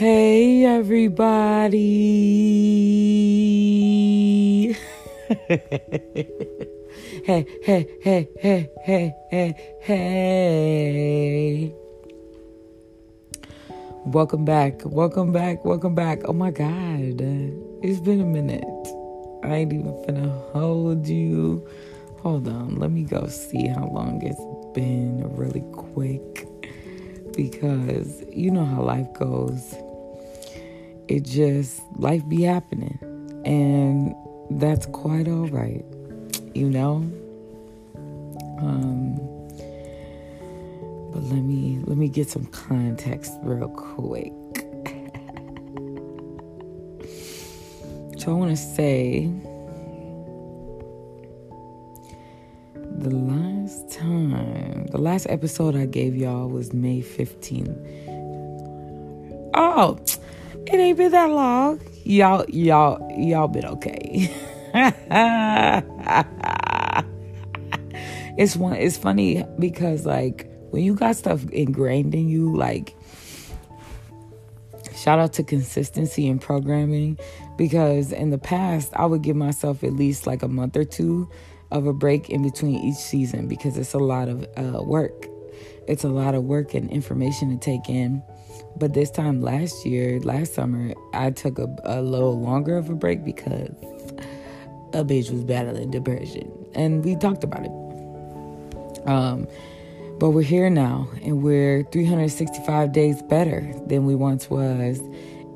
Hey, everybody. hey, hey, hey, hey, hey, hey. Welcome back. Welcome back. Welcome back. Oh my God. It's been a minute. I ain't even finna hold you. Hold on. Let me go see how long it's been really quick because you know how life goes. It just, life be happening. And that's quite all right, you know? Um, but let me let me get some context real quick. so I want to say the last time, the last episode I gave y'all was May 15th. Oh, it ain't been that long. Y'all, y'all, y'all been okay. it's one. It's funny because like when you got stuff ingrained in you, like shout out to consistency in programming because in the past I would give myself at least like a month or two of a break in between each season because it's a lot of uh, work. It's a lot of work and information to take in. But this time last year, last summer, I took a, a little longer of a break because a bitch was battling depression. And we talked about it. Um, but we're here now and we're 365 days better than we once was.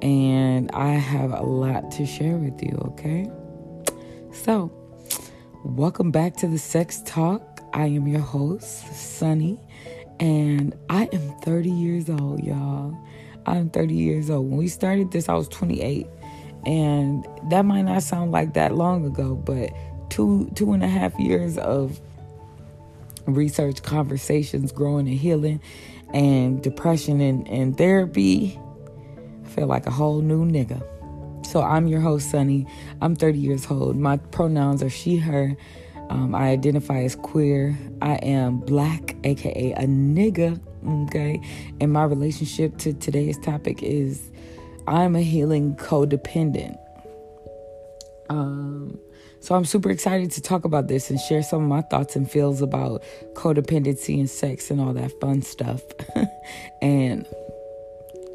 And I have a lot to share with you, okay? So, welcome back to the Sex Talk. I am your host, Sunny, and I am 30 years old, y'all. I'm 30 years old. When we started this, I was 28. And that might not sound like that long ago, but two two and a half years of research, conversations, growing and healing, and depression and, and therapy. I feel like a whole new nigga. So I'm your host, Sunny. I'm 30 years old. My pronouns are she, her. Um, I identify as queer. I am black, aka a nigga. Okay. And my relationship to today's topic is I'm a healing codependent. Um, so I'm super excited to talk about this and share some of my thoughts and feels about codependency and sex and all that fun stuff. and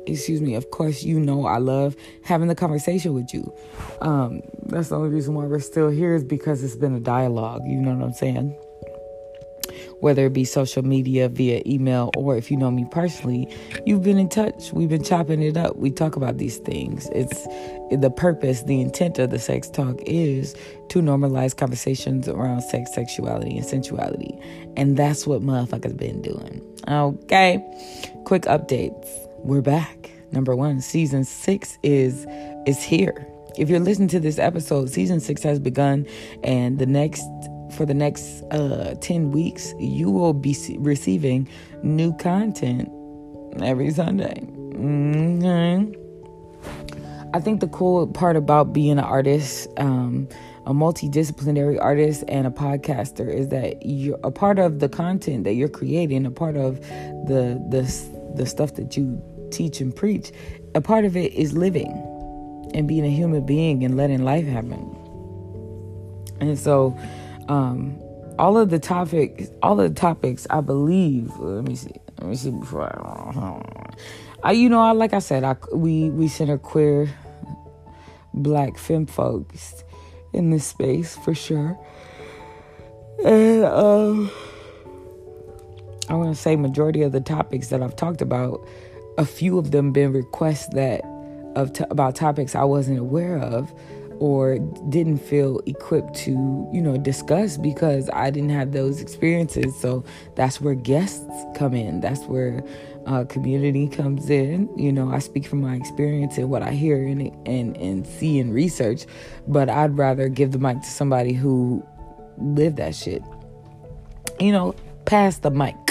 excuse me, of course, you know I love having the conversation with you. Um, that's the only reason why we're still here is because it's been a dialogue. You know what I'm saying? Whether it be social media, via email, or if you know me personally, you've been in touch. We've been chopping it up. We talk about these things. It's the purpose, the intent of the sex talk is to normalize conversations around sex, sexuality, and sensuality. And that's what motherfuckers been doing. Okay. Quick updates. We're back. Number one, season six is is here. If you're listening to this episode, season six has begun, and the next for the next uh, 10 weeks, you will be receiving new content every Sunday. Mm-hmm. I think the cool part about being an artist, um, a multidisciplinary artist, and a podcaster is that you're a part of the content that you're creating, a part of the the the stuff that you teach and preach. A part of it is living and being a human being and letting life happen. And so, um, all of the topics, all of the topics, I believe. Let me see. Let me see before I. I you know, I like I said, I we we center queer, black femme folks in this space for sure, and um, I want to say majority of the topics that I've talked about, a few of them been requests that of t- about topics I wasn't aware of or didn't feel equipped to, you know, discuss because I didn't have those experiences. So that's where guests come in. That's where uh, community comes in. You know, I speak from my experience and what I hear and, and and see and research, but I'd rather give the mic to somebody who lived that shit. You know, pass the mic.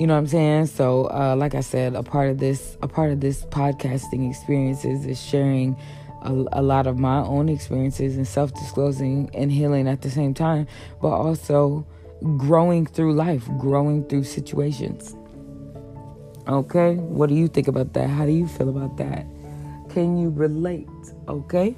You know what I'm saying? So, uh, like I said, a part of this, a part of this podcasting experiences is sharing a, a lot of my own experiences and self disclosing and healing at the same time, but also growing through life, growing through situations. Okay? What do you think about that? How do you feel about that? Can you relate? Okay?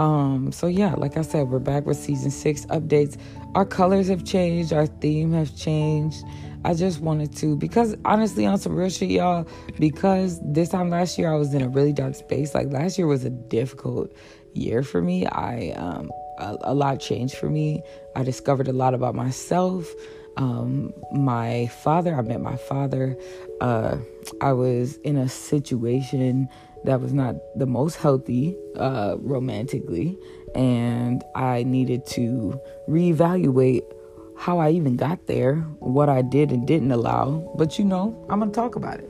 Um, so yeah, like I said, we're back with season six updates. Our colors have changed, our theme has changed. I just wanted to because honestly on some real shit, y'all, because this time last year I was in a really dark space. Like last year was a difficult year for me. I um a, a lot changed for me. I discovered a lot about myself. Um, my father, I met my father. Uh, I was in a situation that was not the most healthy uh, romantically, and I needed to reevaluate how I even got there, what I did and didn't allow. But you know, I'm gonna talk about it.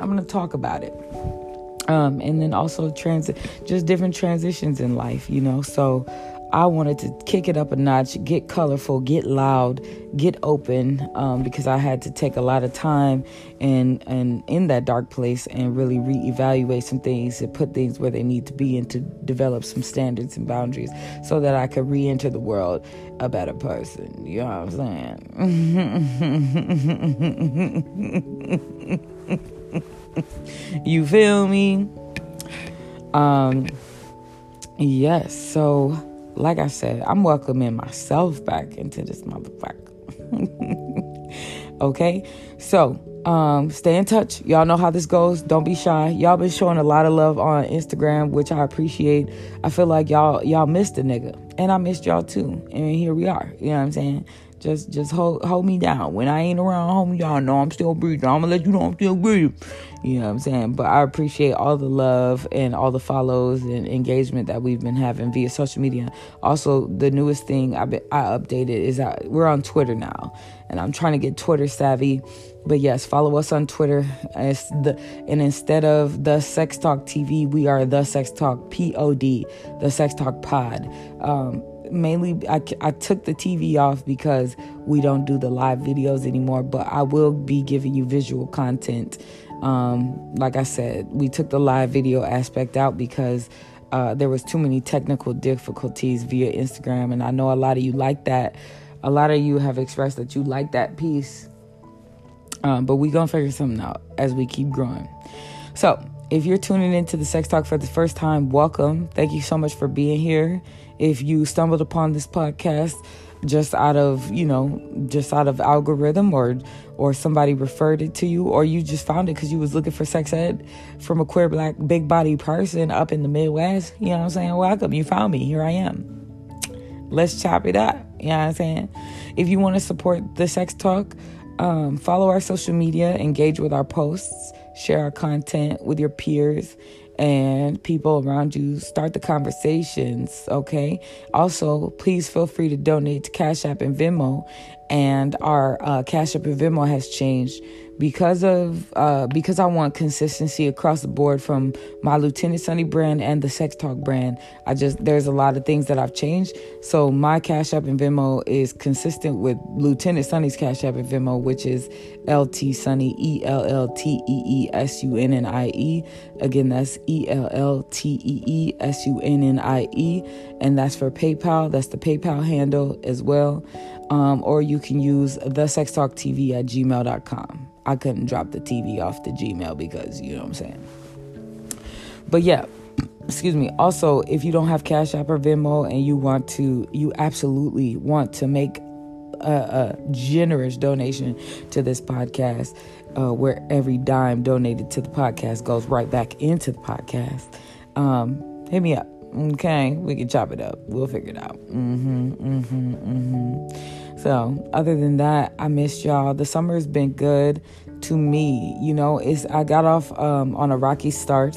I'm gonna talk about it. Um, and then also transit, just different transitions in life, you know. So I wanted to kick it up a notch, get colorful, get loud, get open, um, because I had to take a lot of time and and in that dark place and really reevaluate some things and put things where they need to be and to develop some standards and boundaries so that I could re-enter the world a better person. You know what I'm saying? you feel me? Um, yes. So like I said, I'm welcoming myself back into this motherfucker. okay? So, um, stay in touch. Y'all know how this goes. Don't be shy. Y'all been showing a lot of love on Instagram, which I appreciate. I feel like y'all y'all missed a nigga. And I missed y'all too. And here we are. You know what I'm saying? Just just hold hold me down. When I ain't around, homie, y'all know I'm still breathing. I'm gonna let you know I'm still breathing. You know what I'm saying? But I appreciate all the love and all the follows and engagement that we've been having via social media. Also, the newest thing I, I updated is that we're on Twitter now, and I'm trying to get Twitter savvy. But yes, follow us on Twitter. It's the and instead of the Sex Talk TV, we are the Sex Talk Pod, the Sex Talk Pod. Um, mainly I, I took the TV off because we don't do the live videos anymore, but I will be giving you visual content um, like I said, we took the live video aspect out because uh, there was too many technical difficulties via Instagram, and I know a lot of you like that. A lot of you have expressed that you like that piece, um, but we gonna figure something out as we keep growing. So, if you're tuning into the Sex Talk for the first time, welcome. Thank you so much for being here. If you stumbled upon this podcast, just out of you know just out of algorithm or or somebody referred it to you or you just found it because you was looking for sex ed from a queer black big body person up in the midwest you know what i'm saying? Welcome you found me here i am. Let's chop it up you know what i'm saying? If you want to support the sex talk um, follow our social media engage with our posts share our content with your peers and people around you start the conversations okay? Also please feel free to donate to cash app and venmo. And our uh, cash app and venmo has changed because of uh, because I want consistency across the board from my Lieutenant Sunny brand and the Sex Talk brand. I just there's a lot of things that I've changed. So my Cash App and Venmo is consistent with Lieutenant Sunny's Cash App and Venmo, which is LT Sunny E L L T E E S U N N I E. Again, that's E L L T E E S U N N I E, and that's for PayPal. That's the PayPal handle as well. Um, or you can use the Sex at gmail.com. I couldn't drop the TV off the Gmail because you know what I'm saying. But yeah, excuse me. Also, if you don't have Cash App or Venmo and you want to, you absolutely want to make a, a generous donation to this podcast, uh, where every dime donated to the podcast goes right back into the podcast. Um, hit me up. Okay, we can chop it up. We'll figure it out. Mm-hmm, mm-hmm, mm-hmm. So, other than that, I missed y'all. The summer's been good to me. You know, it's I got off um, on a rocky start.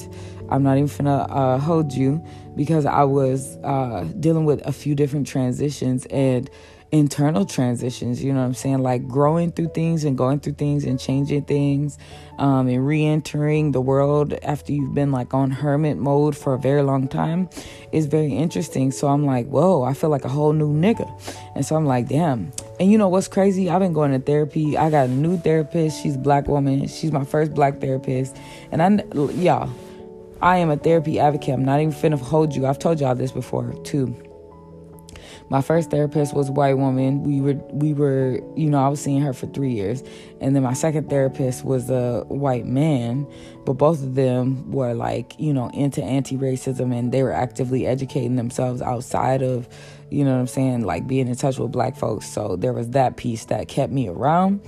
I'm not even gonna uh, hold you because I was uh, dealing with a few different transitions and internal transitions, you know what I'm saying? Like growing through things and going through things and changing things um, and re entering the world after you've been like on hermit mode for a very long time is very interesting. So I'm like, whoa, I feel like a whole new nigga. And so I'm like, damn. And you know what's crazy? I've been going to therapy. I got a new therapist. She's a black woman. She's my first black therapist. And I, y'all, I am a therapy advocate. I'm not even finna hold you. I've told y'all this before too My first therapist was a white woman. We were we were you know I was seeing her for three years, and then my second therapist was a white man. But both of them were like you know into anti-racism, and they were actively educating themselves outside of you know what I'm saying, like being in touch with black folks. So there was that piece that kept me around.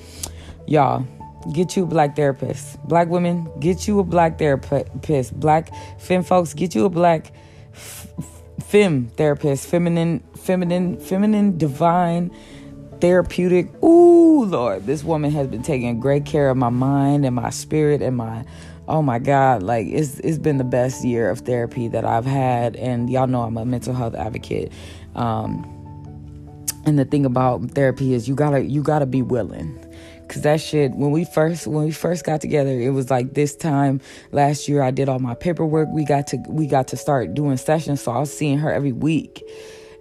Y'all, get you a black therapist. Black women, get you a black therapist. Black femme folks, get you a black femme therapist. Feminine, feminine, feminine, divine, therapeutic. Ooh, Lord, this woman has been taking great care of my mind and my spirit and my oh my god like it's it's been the best year of therapy that I've had and y'all know I'm a mental health advocate um and the thing about therapy is you gotta you gotta be willing Cause that shit when we first when we first got together, it was like this time last year I did all my paperwork. We got to we got to start doing sessions. So I was seeing her every week.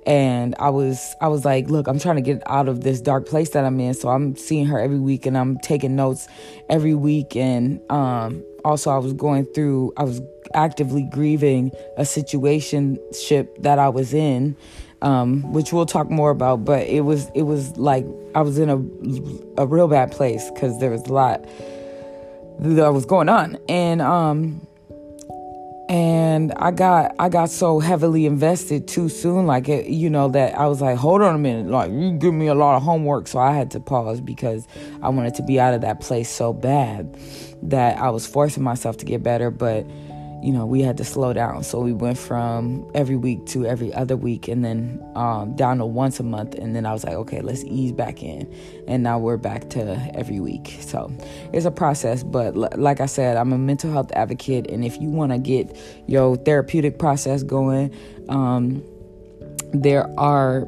And I was I was like, look, I'm trying to get out of this dark place that I'm in. So I'm seeing her every week and I'm taking notes every week. And um also I was going through I was actively grieving a situation ship that I was in um, which we'll talk more about. But it was it was like I was in a a real bad place because there was a lot that was going on, and um, and I got I got so heavily invested too soon, like it, you know that I was like, hold on a minute, like you give me a lot of homework, so I had to pause because I wanted to be out of that place so bad that I was forcing myself to get better, but you know, we had to slow down. So we went from every week to every other week and then um, down to once a month. And then I was like, okay, let's ease back in. And now we're back to every week. So it's a process. But l- like I said, I'm a mental health advocate. And if you want to get your therapeutic process going, um, there are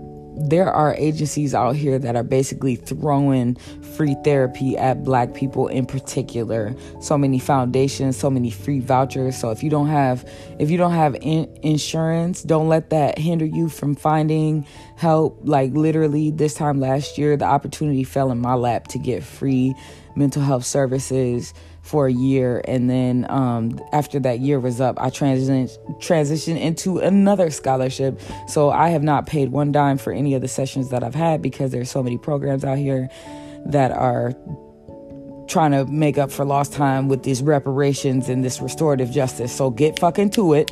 there are agencies out here that are basically throwing free therapy at black people in particular. So many foundations so many free vouchers. So if you don't have if you don't have in- insurance don't let that hinder you from finding help. Like literally this time last year the opportunity fell in my lap to get free mental health services for a year and then um, after that year was up i transitioned transitioned into another scholarship. So i have not paid one dime for any of the sessions that i've had because there's so many programs out here that are trying to make up for lost time with these reparations and this restorative justice. So get fucking to it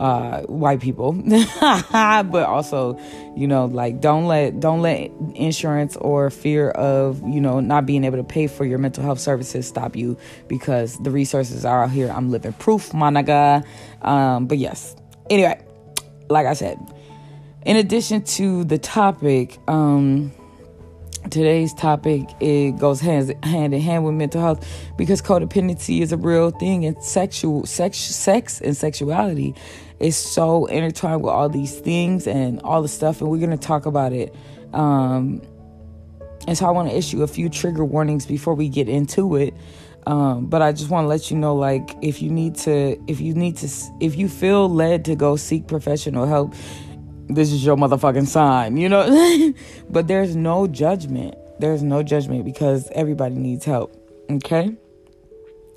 uh, white people, but also, you know, like don't let don't let insurance or fear of you know not being able to pay for your mental health services stop you because the resources are out here. I'm living proof, my Um, but yes, anyway, like I said, in addition to the topic, um, today's topic it goes hands hand in hand with mental health because codependency is a real thing and sexual sex sex and sexuality is so intertwined with all these things and all the stuff, and we're going to talk about it. Um, and so I want to issue a few trigger warnings before we get into it. Um, but I just want to let you know, like, if you need to, if you need to, if you feel led to go seek professional help, this is your motherfucking sign, you know? but there's no judgment. There's no judgment because everybody needs help, okay?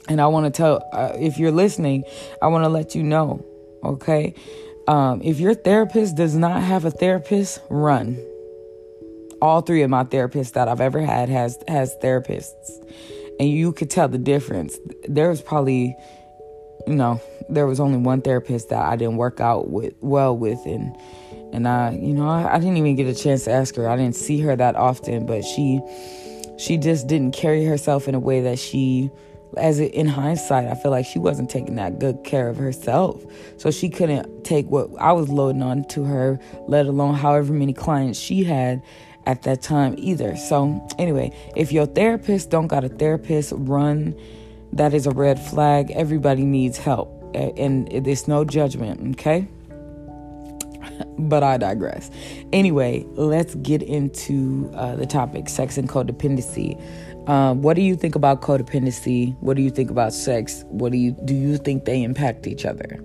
And I want to tell, uh, if you're listening, I want to let you know Okay. Um, if your therapist does not have a therapist, run. All three of my therapists that I've ever had has has therapists, and you could tell the difference. There was probably, you know, there was only one therapist that I didn't work out with well with, and and I, you know, I, I didn't even get a chance to ask her. I didn't see her that often, but she she just didn't carry herself in a way that she as in hindsight, I feel like she wasn't taking that good care of herself. So she couldn't take what I was loading on to her, let alone however many clients she had at that time either. So anyway, if your therapist don't got a therapist, run. That is a red flag. Everybody needs help. And there's no judgment, okay? but I digress. Anyway, let's get into uh, the topic sex and codependency. Um, what do you think about codependency? What do you think about sex? What do you do? You think they impact each other?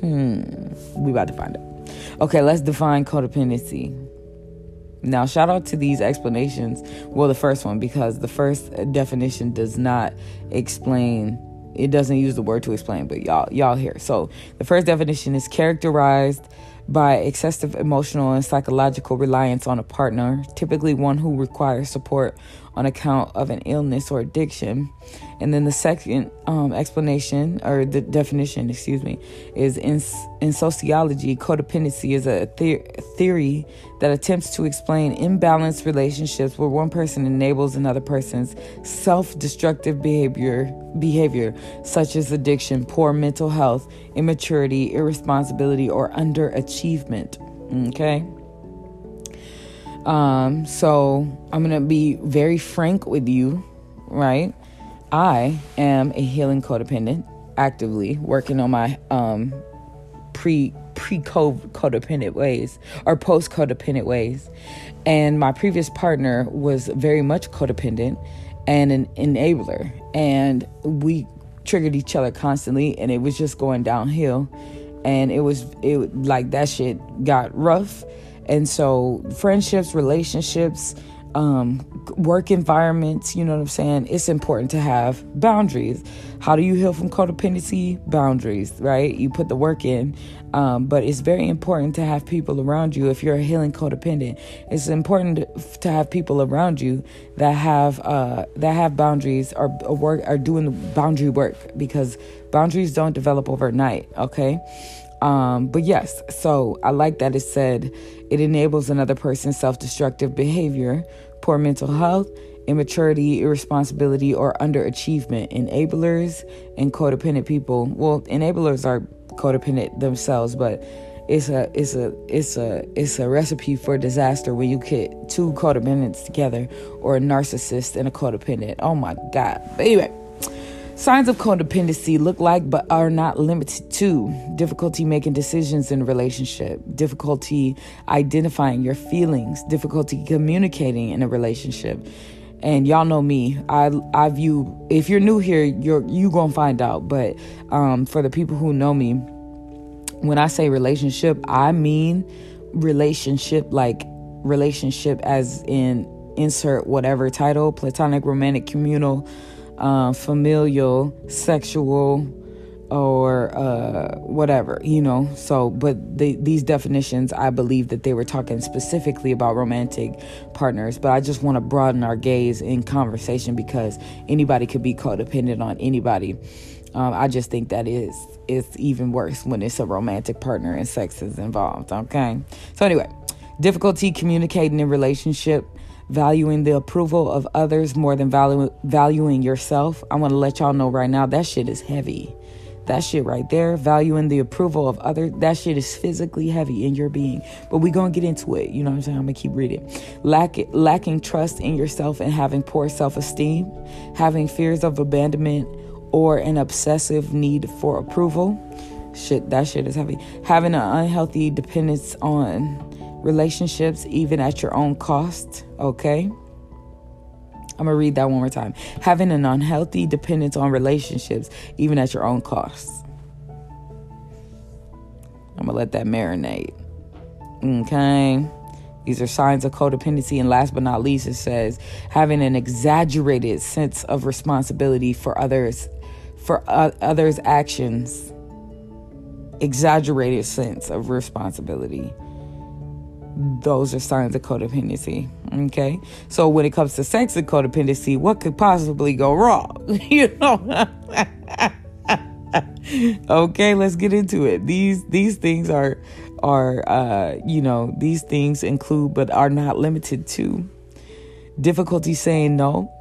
Hmm, we about to find out. Okay, let's define codependency. Now, shout out to these explanations. Well, the first one because the first definition does not explain. It doesn't use the word to explain, but y'all y'all here. So the first definition is characterized by excessive emotional and psychological reliance on a partner, typically one who requires support on account of an illness or addiction. And then the second um, explanation or the definition, excuse me, is in in sociology, codependency is a the- theory that attempts to explain imbalanced relationships where one person enables another person's self-destructive behavior behavior such as addiction, poor mental health, immaturity, irresponsibility, or underachievement. Okay. Um, so I'm gonna be very frank with you, right? I am a healing codependent, actively working on my um pre pre codependent ways or post codependent ways. And my previous partner was very much codependent and an enabler. And we triggered each other constantly and it was just going downhill. And it was it like that shit got rough and so, friendships, relationships, um, work environments, you know what I'm saying? It's important to have boundaries. How do you heal from codependency? Boundaries, right? You put the work in. Um, but it's very important to have people around you if you're a healing codependent. It's important to have people around you that have uh, that have boundaries or, or work are doing the boundary work because boundaries don't develop overnight. Okay, um, but yes, so I like that it said it enables another person's self destructive behavior, poor mental health, immaturity, irresponsibility, or underachievement. Enablers and codependent people, well, enablers are codependent themselves, but it's a it's a it's a it's a recipe for disaster when you get two codependents together or a narcissist and a codependent. Oh my god. But anyway, Signs of codependency look like but are not limited to difficulty making decisions in a relationship, difficulty identifying your feelings, difficulty communicating in a relationship. And y'all know me. I I view if you're new here, you're you gonna find out. But um, for the people who know me, when I say relationship, I mean relationship like relationship as in insert whatever title, platonic, romantic, communal uh, familial, sexual, or uh, whatever, you know. So, but the, these definitions, I believe that they were talking specifically about romantic partners. But I just want to broaden our gaze in conversation because anybody could be codependent on anybody. Um, I just think that is it's even worse when it's a romantic partner and sex is involved. Okay. So anyway, difficulty communicating in relationship valuing the approval of others more than value, valuing yourself. I want to let y'all know right now that shit is heavy. That shit right there, valuing the approval of others, that shit is physically heavy in your being. But we're going to get into it. You know what I'm saying? I'm going to keep reading. Lack, lacking trust in yourself and having poor self esteem, having fears of abandonment or an obsessive need for approval. Shit, that shit is heavy. Having an unhealthy dependence on relationships, even at your own cost. Okay? I'm gonna read that one more time. Having an unhealthy dependence on relationships, even at your own cost. I'm gonna let that marinate. Okay. These are signs of codependency. And last but not least, it says having an exaggerated sense of responsibility for others, for uh, others' actions. Exaggerated sense of responsibility those are signs of codependency. Okay. So when it comes to sex and codependency, what could possibly go wrong? you know? okay, let's get into it. These these things are are uh, you know, these things include but are not limited to difficulty saying no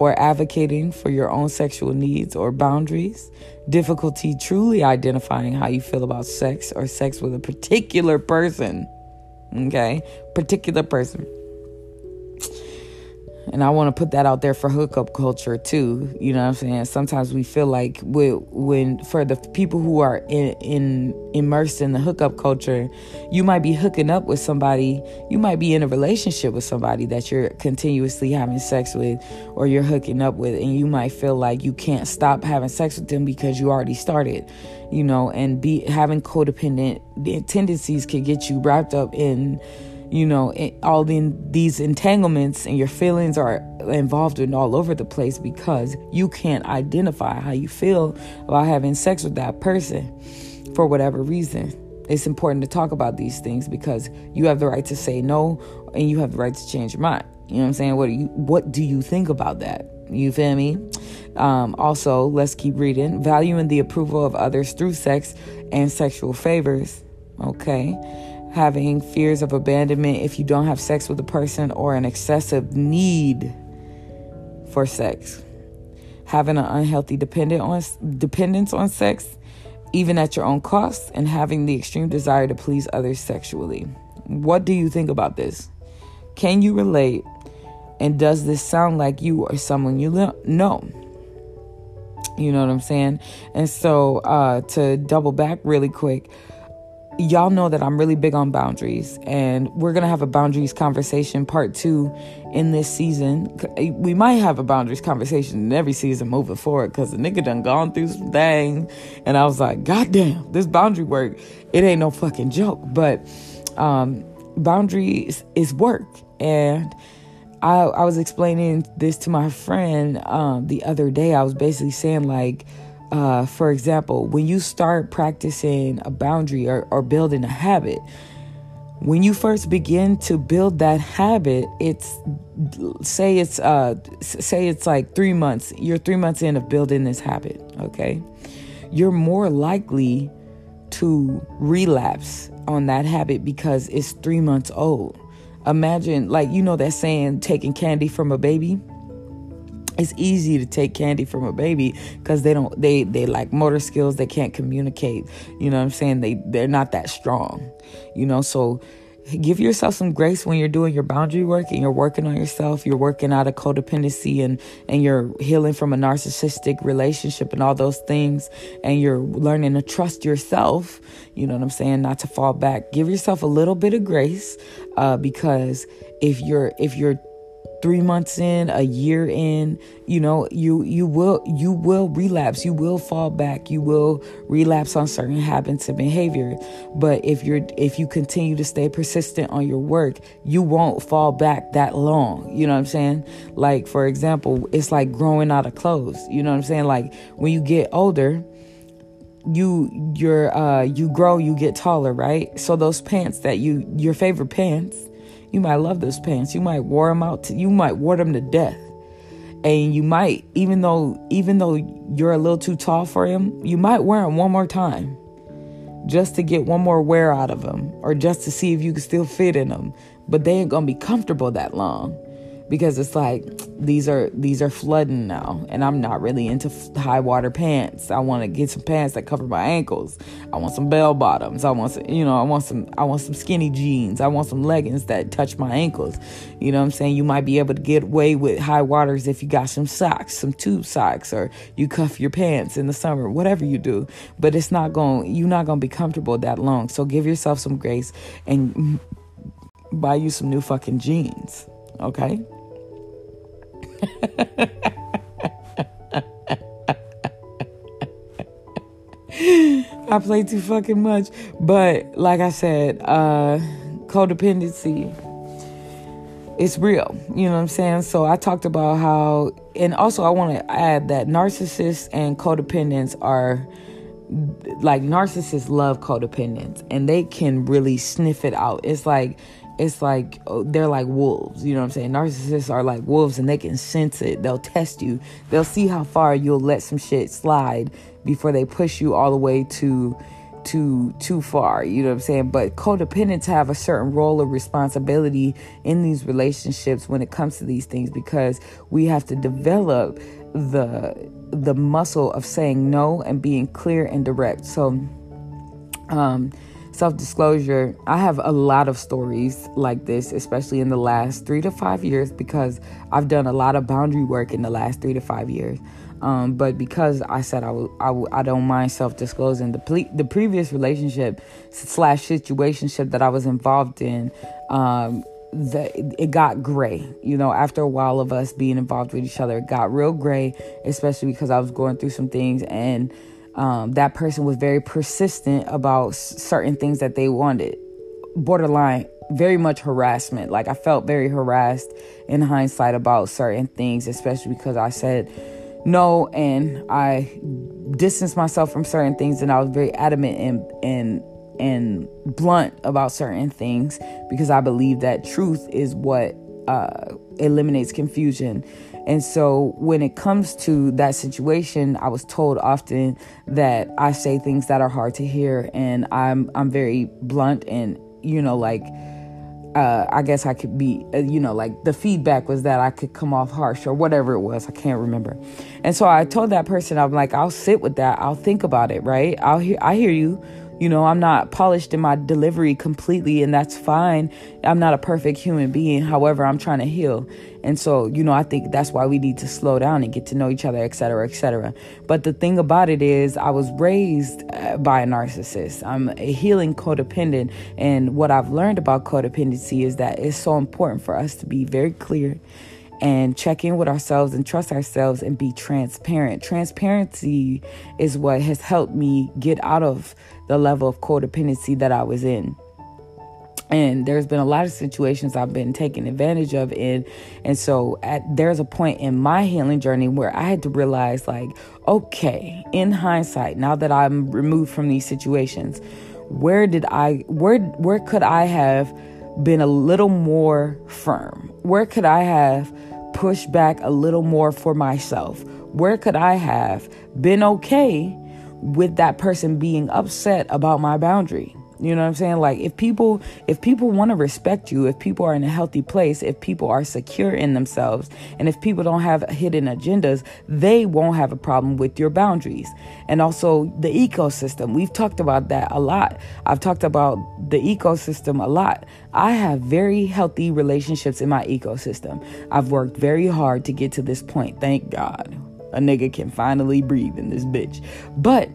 or advocating for your own sexual needs or boundaries, difficulty truly identifying how you feel about sex or sex with a particular person okay? Particular person. And I want to put that out there for hookup culture too. You know what I'm saying? Sometimes we feel like we, when for the people who are in, in immersed in the hookup culture, you might be hooking up with somebody, you might be in a relationship with somebody that you're continuously having sex with or you're hooking up with and you might feel like you can't stop having sex with them because you already started, you know, and be having codependent tendencies can get you wrapped up in you know, all in these entanglements and your feelings are involved in all over the place because you can't identify how you feel about having sex with that person for whatever reason. it's important to talk about these things because you have the right to say no and you have the right to change your mind. You know what I'm saying? What do you what do you think about that? You feel me? Um, also, let's keep reading. Valuing the approval of others through sex and sexual favors. Okay. Having fears of abandonment if you don't have sex with a person or an excessive need for sex. Having an unhealthy dependent on dependence on sex, even at your own cost, and having the extreme desire to please others sexually. What do you think about this? Can you relate? And does this sound like you or someone you know? You know what I'm saying? And so, uh, to double back really quick, y'all know that I'm really big on boundaries, and we're gonna have a boundaries conversation part two in this season. We might have a boundaries conversation in every season moving forward because the nigga done gone through some thing, and I was like, God damn, this boundary work, it ain't no fucking joke. But um, boundaries is work, and I, I was explaining this to my friend um, the other day. I was basically saying, like, uh, for example, when you start practicing a boundary or, or building a habit, when you first begin to build that habit, it's say it's uh say it's like three months. You're three months in of building this habit. Okay, you're more likely to relapse on that habit because it's three months old. Imagine, like, you know, that saying, taking candy from a baby it's easy to take candy from a baby because they don't they they like motor skills they can't communicate you know what i'm saying? They they're not that strong you know? So give yourself some grace when you're doing your boundary work and you're working on yourself you're working out of codependency and and you're healing from a narcissistic relationship and all those things and you're learning to trust yourself you know what i'm saying? Not to fall back. Give yourself a little bit of grace uh, because if you're if you're three months in a year in you know you you will you will relapse. You will fall back. You will relapse on certain habits and behavior. But if you're if you continue to stay persistent on your work you won't fall back that long. You know what i'm saying? Like for example it's like growing out of clothes. You know what i'm saying? Like when you get older you you're uh you grow you get taller right? So those pants that you your favorite pants you might love those pants. You might wear them out. To, you might wear them to death. And you might, even though even though you're a little too tall for him, you might wear them one more time, just to get one more wear out of them, or just to see if you can still fit in them. But they ain't gonna be comfortable that long because it's like these are these are flooding now and i'm not really into high water pants. I want to get some pants that cover my ankles. I want some bell bottoms. I want some you know i want some i want some skinny jeans. I want some leggings that touch my ankles. You know what i'm saying? You might be able to get away with high waters if you got some socks some tube socks or you cuff your pants in the summer whatever you do. But it's not going you're not going to be comfortable that long. So give yourself some grace and buy you some new fucking jeans okay I play too fucking much. But like I said, uh, codependency it's real. You know what I'm saying? So I talked about how and also I want to add that narcissists and codependents are like narcissists love codependents and they can really sniff it out. It's like it's like oh, they're like wolves. You know what I'm saying? Narcissists are like wolves and they can sense it. They'll test you. They'll see how far you'll let some shit slide before they push you all the way to too too far you know what i'm saying but codependents have a certain role of responsibility in these relationships when it comes to these things because we have to develop the the muscle of saying no and being clear and direct so um self disclosure, I have a lot of stories like this, especially in the last three to five years, because I've done a lot of boundary work in the last three to five years. Um, but because I said I, w- I, w- I don't mind self disclosing, the, ple- the previous relationship slash situationship that I was involved in, um, the, it got gray. You know, after a while of us being involved with each other, it got real gray, especially because I was going through some things and um, that person was very persistent about certain things that they wanted. Borderline, very much harassment. Like I felt very harassed in hindsight about certain things, especially because I said no and I distanced myself from certain things and I was very adamant in in and blunt about certain things because I believe that truth is what uh, eliminates confusion. And so when it comes to that situation, I was told often that I say things that are hard to hear and I'm I'm very blunt and you know like uh, I guess I could be, uh, you know, like the feedback was that I could come off harsh or whatever it was. I can't remember. And so I told that person, I'm like, I'll sit with that. I'll think about it, right? I'll hear, I hear you. You know, I'm not polished in my delivery completely, and that's fine. I'm not a perfect human being. However, I'm trying to heal. And so, you know, I think that's why we need to slow down and get to know each other, et cetera, et cetera. But the thing about it is, I was raised uh, by a narcissist. I'm a healing codependent. And what I've learned about codependency is that it's so important for us to be very clear and check in with ourselves and trust ourselves and be transparent. Transparency is what has helped me get out of the level of codependency that I was in. And there's been a lot of situations I've been taken advantage of in. And so at there's a point in my healing journey where I had to realize like, okay, in hindsight, now that I'm removed from these situations, where did I where where could I have been a little more firm? Where could I have pushed back a little more for myself? Where could I have been okay with that person being upset about my boundary. You know what I'm saying? Like if people if people want to respect you, if people are in a healthy place, if people are secure in themselves, and if people don't have hidden agendas, they won't have a problem with your boundaries. And also the ecosystem. We've talked about that a lot. I've talked about the ecosystem a lot. I have very healthy relationships in my ecosystem. I've worked very hard to get to this point. Thank God a nigga can finally breathe in this bitch. But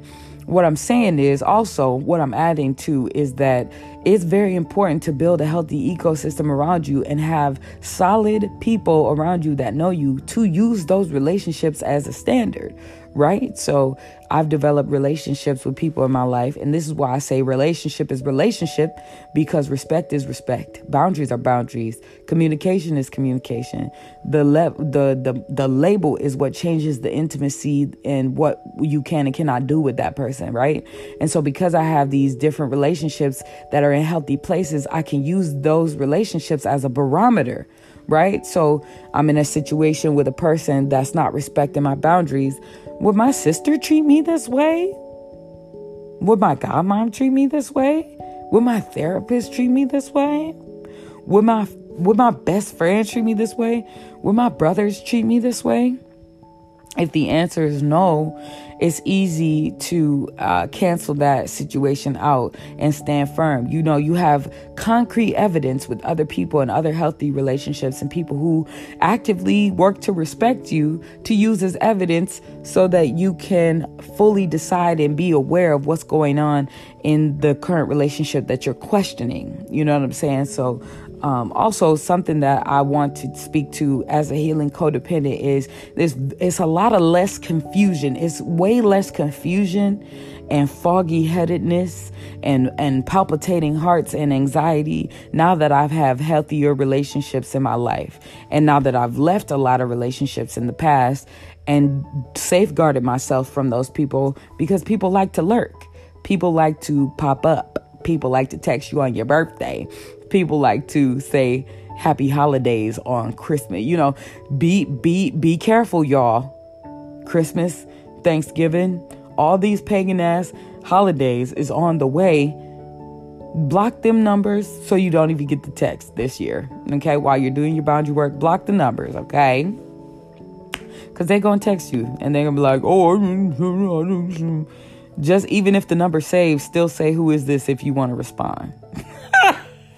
what I'm saying is also what I'm adding to is that it's very important to build a healthy ecosystem around you and have solid people around you that know you to use those relationships as a standard right? So I've developed relationships with people in my life, and this is why I say relationship is relationship because respect is respect, boundaries are boundaries, communication is communication. The le- the the the label is what changes the intimacy and what you can and cannot do with that person, right? And so because I have these different relationships that are in healthy places, I can use those relationships as a barometer right? So I'm in a situation with a person that's not respecting my boundaries. Would my sister treat me this way? Would my godmom treat me this way? Would my therapist treat me this way? Would my would my best friend treat me this way? Would my brothers treat me this way? If the answer is no, it's easy to uh, cancel that situation out and stand firm. You know, you have concrete evidence with other people and other healthy relationships and people who actively work to respect you to use as evidence so that you can fully decide and be aware of what's going on in the current relationship that you're questioning. You know what I'm saying? So um, also, something that I want to speak to as a healing codependent is there's it's a lot of less confusion. It's way less confusion and foggy headedness and and palpitating hearts and anxiety now that I've have healthier relationships in my life and now that I've left a lot of relationships in the past and safeguarded myself from those people because people like to lurk. People like to pop up. People like to text you on your birthday people like to say happy holidays on Christmas. You know, be be be careful, y'all. Christmas, Thanksgiving, all these pagan ass holidays is on the way. Block them numbers so you don't even get the text this year. Okay, while you're doing your boundary work, block the numbers, okay? Because they're to text you and they're to be like, oh, just even if the number saves, still say, who is this if you want to respond.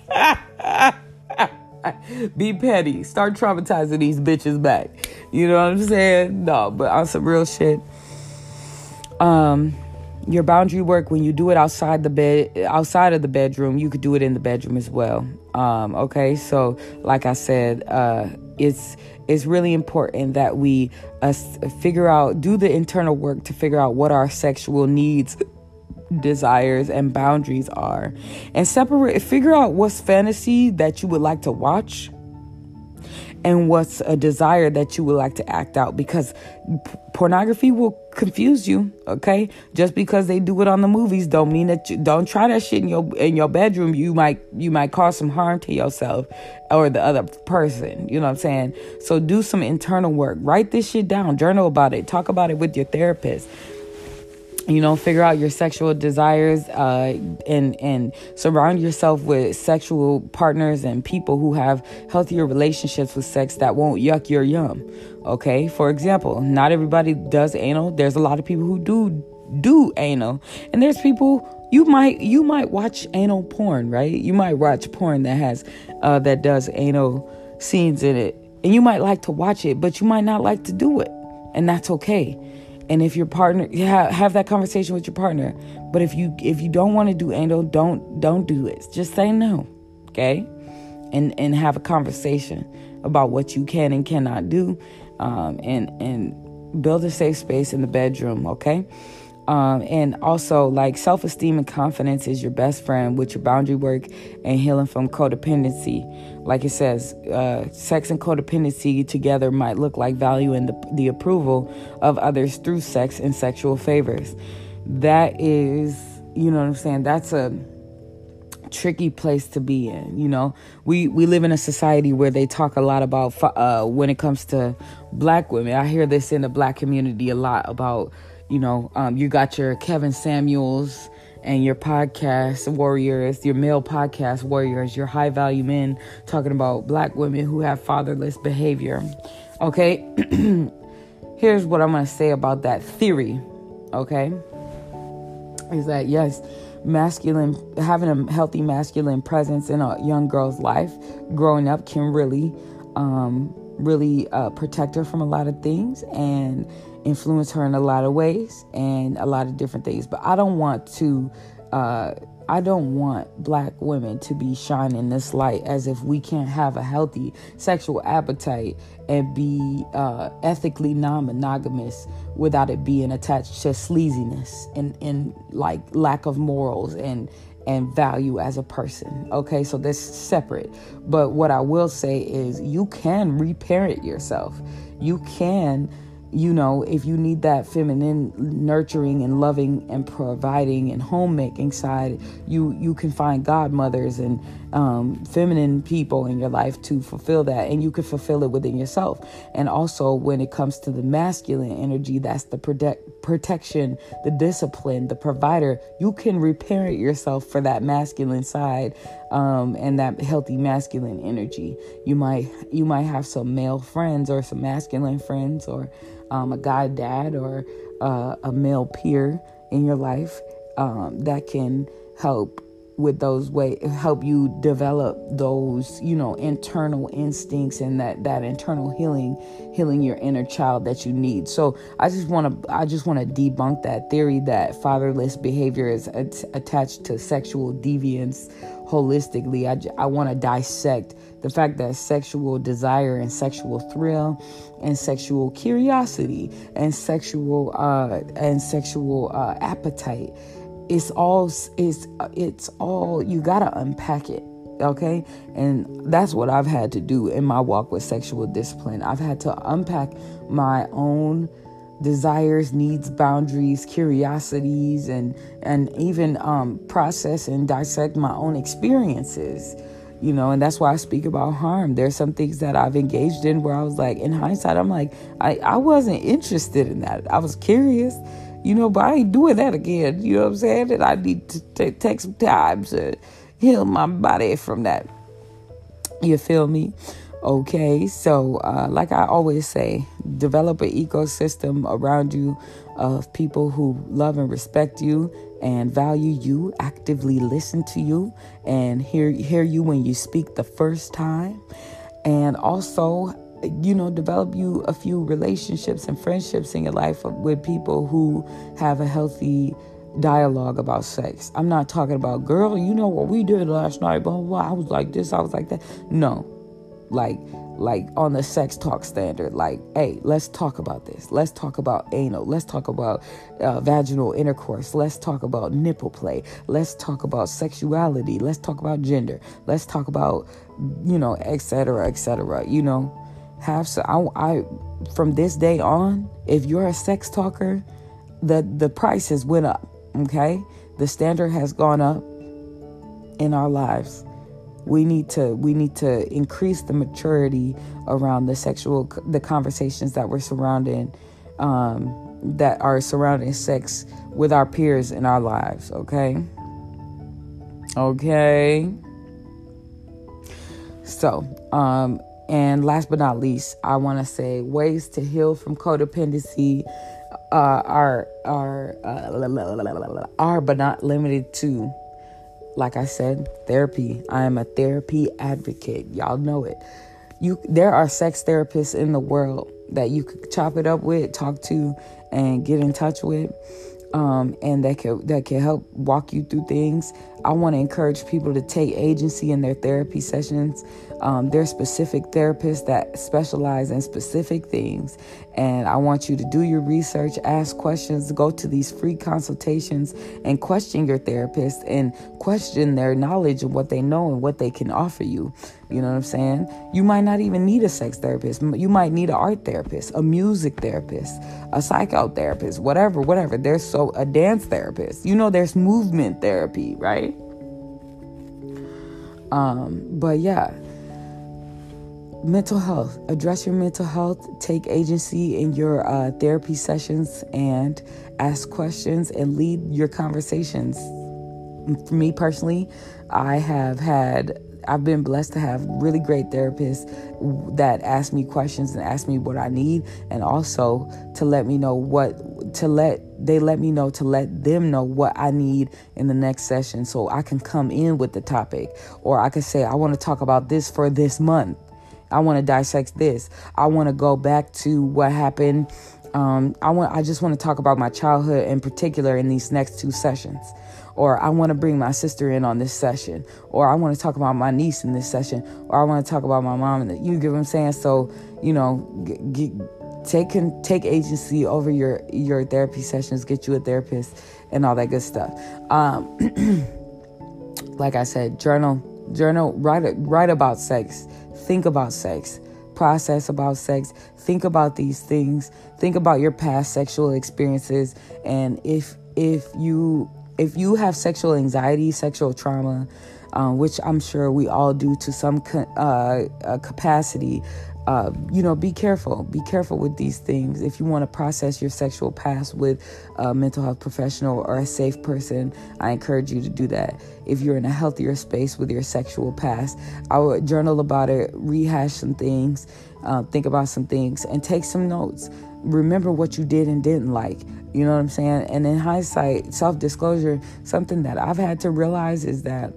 Be petty. Start traumatizing these bitches back. You know what I'm saying? No, but on some real shit. Um, your boundary work when you do it outside the bed, outside of the bedroom, you could do it in the bedroom as well. Um, okay, so like I said, uh, it's it's really important that we uh, figure out, do the internal work to figure out what our sexual needs desires and boundaries are. And separate figure out what's fantasy that you would like to watch and what's a desire that you would like to act out because p- pornography will confuse you okay? Just because they do it on the movies don't mean that you don't try that shit in your in your bedroom. You might you might cause some harm to yourself or the other person you know what i'm saying? So do some internal work. Write this shit down. Journal about it. Talk about it with your therapist you know figure out your sexual desires uh, and and surround yourself with sexual partners and people who have healthier relationships with sex that won't yuck your yum okay? For example not everybody does anal. There's a lot of people who do do anal. And there's people you might you might watch anal porn right? You might watch porn that has uh, that does anal scenes in it. And you might like to watch it but you might not like to do it. And that's okay and if your partner have, have that conversation with your partner. But if you if you don't want to do anal don't don't do it. Just say no okay? And and have a conversation about what you can and cannot do um, and and build a safe space in the bedroom okay? Um, and also, like self esteem and confidence is your best friend with your boundary work and healing from codependency. Like it says, uh, sex and codependency together might look like value the, the approval of others through sex and sexual favors. That is, you know what I'm saying? That's a tricky place to be in you know we we live in a society where they talk a lot about uh, when it comes to black women i hear this in the black community a lot about you know, um, you got your Kevin Samuels and your podcast warriors, your male podcast warriors, your high value men talking about black women who have fatherless behavior. Okay, here's what I'm going to say about that theory. Okay, is that yes, masculine having a healthy masculine presence in a young girl's life growing up can really, um, really uh, protect her from a lot of things and influence her in a lot of ways and a lot of different things. But I don't want to, uh, I don't want black women to be shining this light as if we can't have a healthy sexual appetite and be uh, ethically non monogamous without it being attached to sleaziness and, and like lack of morals and and value as a person. Okay, so that's separate. But what I will say is you can reparent yourself. You can you know, if you need that feminine nurturing and loving and providing and homemaking side, you you can find godmothers and um, feminine people in your life to fulfill that, and you can fulfill it within yourself. And also, when it comes to the masculine energy, that's the protect, protection, the discipline, the provider. You can reparent yourself for that masculine side um, and that healthy masculine energy. You might you might have some male friends or some masculine friends or um, a guy dad or uh, a male peer in your life um, that can help with those way help you develop those you know internal instincts and that that internal healing healing your inner child that you need. So i just want to i just want to debunk that theory that fatherless behavior is attached to sexual deviance holistically. I, I want to dissect the fact that sexual desire and sexual thrill and sexual curiosity and sexual uh, and sexual uh, appetite it's all it's it's all you gotta unpack it okay? And that's what i've had to do in my walk with sexual discipline. I've had to unpack my own desires needs boundaries curiosities and and even um, process and dissect my own experiences you know? And that's why i speak about harm. There's some things that i've engaged in where i was like in hindsight i'm like i, I wasn't interested in that. I was curious you know, but I ain't doing that again. You know what I'm saying? And I need to t- take some time to heal my body from that. You feel me? Okay, so uh, like I always say, develop an ecosystem around you of people who love and respect you and value you, actively listen to you, and hear hear you when you speak the first time, and also you know, develop you a few relationships and friendships in your life with people who have a healthy dialogue about sex. I'm not talking about, girl, you know what we did last night, blah, blah. I was like this, I was like that. No. Like, like on the sex talk standard, like, hey, let's talk about this. Let's talk about anal. Let's talk about uh, vaginal intercourse. Let's talk about nipple play. Let's talk about sexuality. Let's talk about gender. Let's talk about, you know, etc., etc. You know, have so I, I from this day on, if you're a sex talker, the the price has went up. Okay, the standard has gone up in our lives. We need to we need to increase the maturity around the sexual the conversations that we're surrounding um, that are surrounding sex with our peers in our lives. Okay. Okay. So, um, and last but not least, I want to say ways to heal from codependency uh, are are uh, are but not limited to. Like I said, therapy. I am a therapy advocate. Y'all know it. You there are sex therapists in the world that you could chop it up with, talk to, and get in touch with um, and that can that can help walk you through things. I want to encourage people to take agency in their therapy sessions. Um, are specific therapists that specialize in specific things, and I want you to do your research, ask questions, go to these free consultations, and question your therapist and question their knowledge of what they know and what they can offer you. You know what I'm saying? You might not even need a sex therapist. You might need an art therapist, a music therapist, a psychotherapist, whatever, whatever. There's so a dance therapist. You know, there's movement therapy, right? Um, but yeah, mental health. Address your mental health. Take agency in your uh, therapy sessions and ask questions and lead your conversations. For me personally, I have had I've been blessed to have really great therapists that ask me questions and ask me what I need and also to let me know what to let they let me know to let them know what I need in the next session so I can come in with the topic or I could say I want to talk about this for this month. I want to dissect this. I want to go back to what happened um, I want I just want to talk about my childhood in particular in these next two sessions or I want to bring my sister in on this session, or I want to talk about my niece in this session, or I want to talk about my mom. And you get what I'm saying? So you know, get, take take agency over your your therapy sessions, get you a therapist, and all that good stuff. Um, like I said, journal, journal, write write about sex, think about sex process about sex think about these things think about your past sexual experiences and if if you if you have sexual anxiety, sexual trauma, um, which I'm sure we all do to some uh, uh, capacity, uh, you know, be careful. Be careful with these things. If you want to process your sexual past with a mental health professional or a safe person, I encourage you to do that. If you're in a healthier space with your sexual past, I would journal about it, rehash some things, uh, think about some things, and take some notes. Remember what you did and didn't like. You know what I'm saying? And in hindsight, self disclosure, something that I've had to realize is that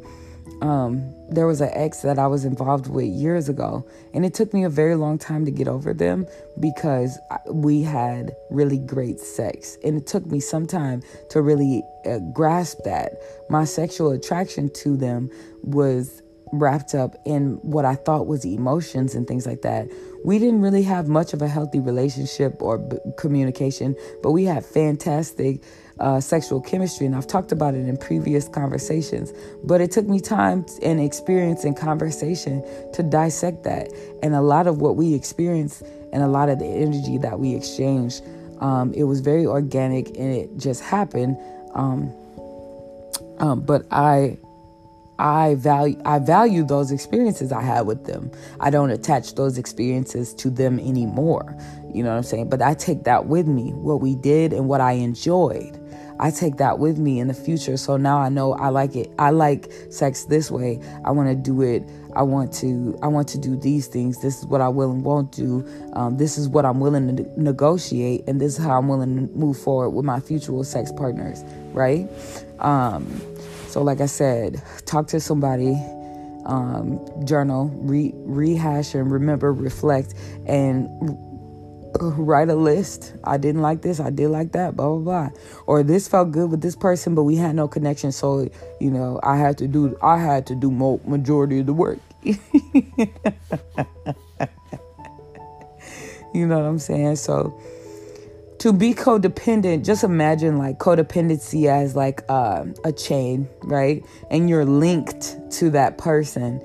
um, there was an ex that I was involved with years ago, and it took me a very long time to get over them because we had really great sex, and it took me some time to really uh, grasp that my sexual attraction to them was wrapped up in what I thought was emotions and things like that. We didn't really have much of a healthy relationship or b- communication, but we had fantastic uh, sexual chemistry, and I've talked about it in previous conversations. But it took me time and experience and conversation to dissect that. And a lot of what we experienced and a lot of the energy that we exchanged, um, it was very organic and it just happened. Um, um, but I I value I value those experiences I had with them. I don't attach those experiences to them anymore. You know what I'm saying? But I take that with me, what we did and what I enjoyed. I take that with me in the future. So now I know I like it. I like sex this way. I want to do it. I want to. I want to do these things. This is what I will and won't do. Um, this is what I'm willing to negotiate, and this is how I'm willing to move forward with my future sex partners. Right. Um, so, like I said, talk to somebody, um, journal, re- rehash, and remember, reflect, and write a list. I didn't like this. I did like that. Blah blah blah. Or this felt good with this person, but we had no connection. So you know, I had to do. I had to do mo- majority of the work. you know what I'm saying? So to be codependent, just imagine like codependency as like uh, a chain, right? And you're linked to that person.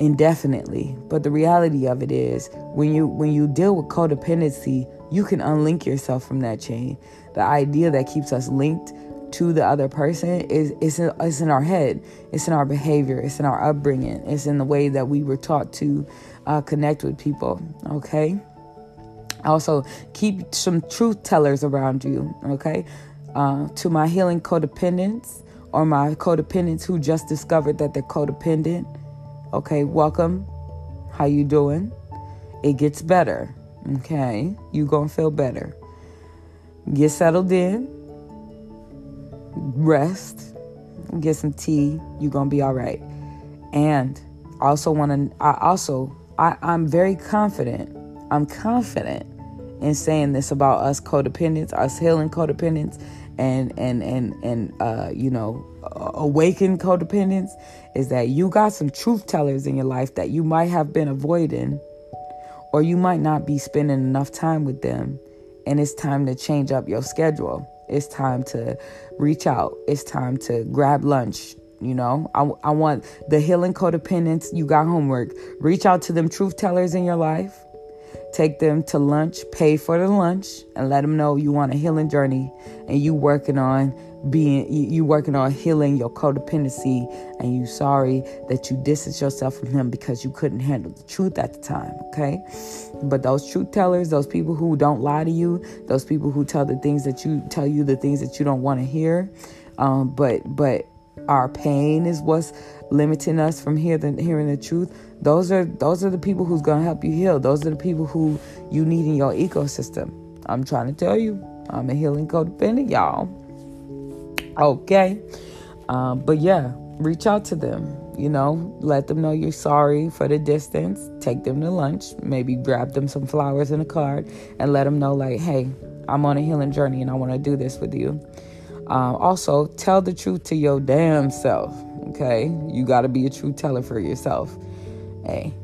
indefinitely. But the reality of it is when you when you deal with codependency, you can unlink yourself from that chain. The idea that keeps us linked to the other person is it's in, it's in our head. It's in our behavior. It's in our upbringing. It's in the way that we were taught to uh, connect with people. Okay. Also, keep some truth tellers around you. Okay. Uh, to my healing codependents or my codependents who just discovered that they're codependent. Okay, welcome. How you doing? It gets better. Okay, you gonna feel better. Get settled in. Rest. Get some tea. You gonna be all right. And I also want to. I also I, I'm very confident. I'm confident in saying this about us codependents, us healing codependents, and and and and uh, you know awakened codependents is that you got some truth tellers in your life that you might have been avoiding or you might not be spending enough time with them. And it's time to change up your schedule. It's time to reach out. It's time to grab lunch you know? I, I want the healing codependents you got homework. Reach out to them truth tellers in your life take them to lunch, pay for the lunch, and let them know you want a healing journey and you working on being you working on healing your codependency. And you sorry that you distanced yourself from him because you couldn't handle the truth at the time okay? But those truth tellers those people who don't lie to you those people who tell the things that you tell you the things that you don't want to hear um, but but our pain is what's limiting us from hearing hearing the truth. Those are those are the people who's to help you heal. Those are the people who you need in your ecosystem. I'm trying to tell you i'm a healing codependent y'all. Okay. Um, but yeah reach out to them you know let them know you're sorry for the distance. Take them to lunch maybe grab them some flowers and a card and let them know like hey i'm on a healing journey and i want to do this with you um, also, tell the truth to your damn self. Okay, you got to be a true teller for yourself. Hey,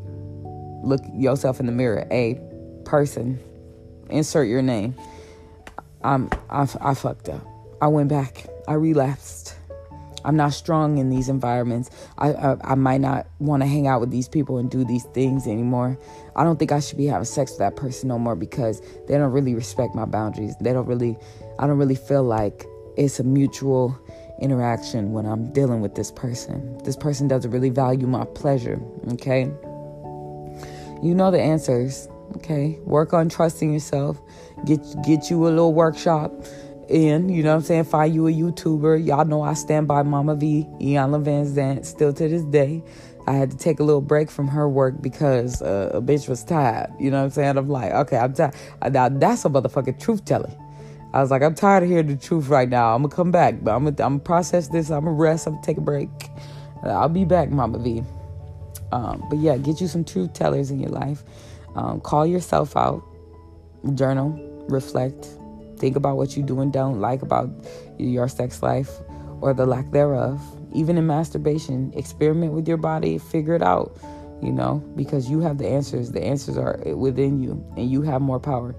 look yourself in the mirror. A person, insert your name. I'm I, I fucked up. I went back. I relapsed. I'm not strong in these environments. I, I, I might not want to hang out with these people and do these things anymore. I don't think I should be having sex with that person no more because they don't really respect my boundaries. They don't really. I don't really feel like it's a mutual interaction when I'm dealing with this person. This person doesn't really value my pleasure, okay? You know the answers, okay? Work on trusting yourself. Get get you a little workshop in, you know what I'm saying? Find you a YouTuber. Y'all know I stand by Mama V, Iyanla Vanzant, still to this day. I had to take a little break from her work because uh, a bitch was tired. You know what I'm saying? I'm like, okay, I'm tired. Now that's a motherfucking truth telling. I was like, I'm tired of hearing the truth right now. I'm gonna come back, but I'm gonna, I'm gonna process this. I'm gonna rest. I'm gonna take a break. I'll be back, Mama V. Um, but yeah, get you some truth tellers in your life. Um, call yourself out. Journal, reflect, think about what you do and don't like about your sex life or the lack thereof. Even in masturbation, experiment with your body, figure it out. You know, because you have the answers. The answers are within you, and you have more power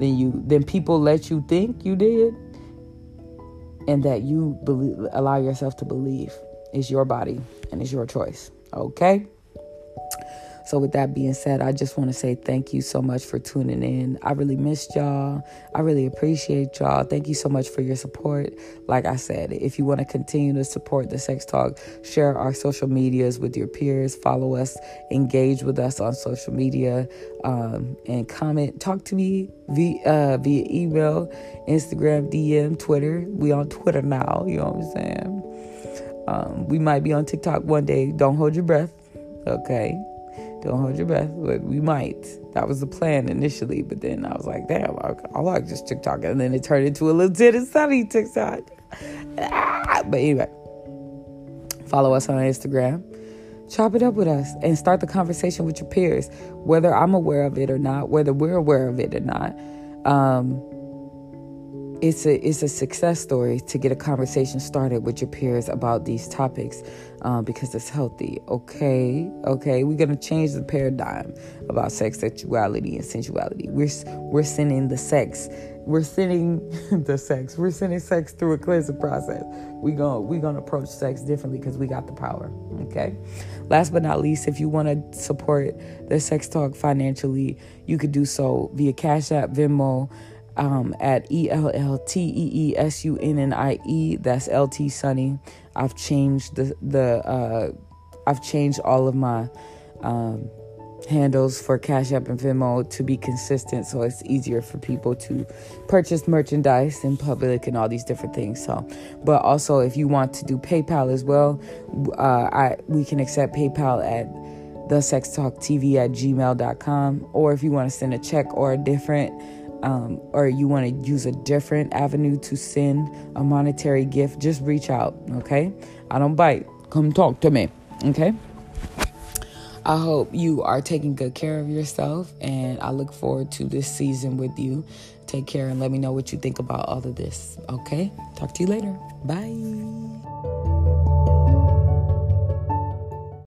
than you than people let you think you did and that you believe allow yourself to believe is your body and it's your choice okay so, with that being said, I just want to say thank you so much for tuning in. I really missed y'all. I really appreciate y'all. Thank you so much for your support. Like I said, if you want to continue to support the Sex Talk, share our social medias with your peers, follow us, engage with us on social media, um, and comment. Talk to me via, uh, via email, Instagram, DM, Twitter. We on Twitter now. You know what I'm saying? Um, we might be on TikTok one day. Don't hold your breath. Okay. Don't hold your breath, but we might. That was the plan initially, but then I was like, damn, I like just TikTok. And then it turned into a Lieutenant Sunny TikTok. Ah, but anyway, follow us on Instagram. Chop it up with us and start the conversation with your peers, whether I'm aware of it or not, whether we're aware of it or not. Um, it's a it's a success story to get a conversation started with your peers about these topics uh, because it's healthy. Okay, okay, we're gonna change the paradigm about sex, sexuality, and sensuality. We're we're sending the sex, we're sending the sex, we're sending sex through a cleansing process. We going we gonna approach sex differently because we got the power. Okay. Last but not least, if you want to support the sex talk financially, you could do so via Cash App, Venmo um, at E L L T E E S U N N I E. That's L T Sunny. I've changed the the uh, I've changed all of my um, handles for Cash App and Venmo to be consistent, so it's easier for people to purchase merchandise in public and all these different things. So, but also if you want to do PayPal as well, uh, I we can accept PayPal at the sex talk tv at gmail.com or if you want to send a check or a different um, or you want to use a different avenue to send a monetary gift, just reach out, okay? I don't bite. Come talk to me, okay? I hope you are taking good care of yourself, and I look forward to this season with you. Take care and let me know what you think about all of this, okay? Talk to you later. Bye.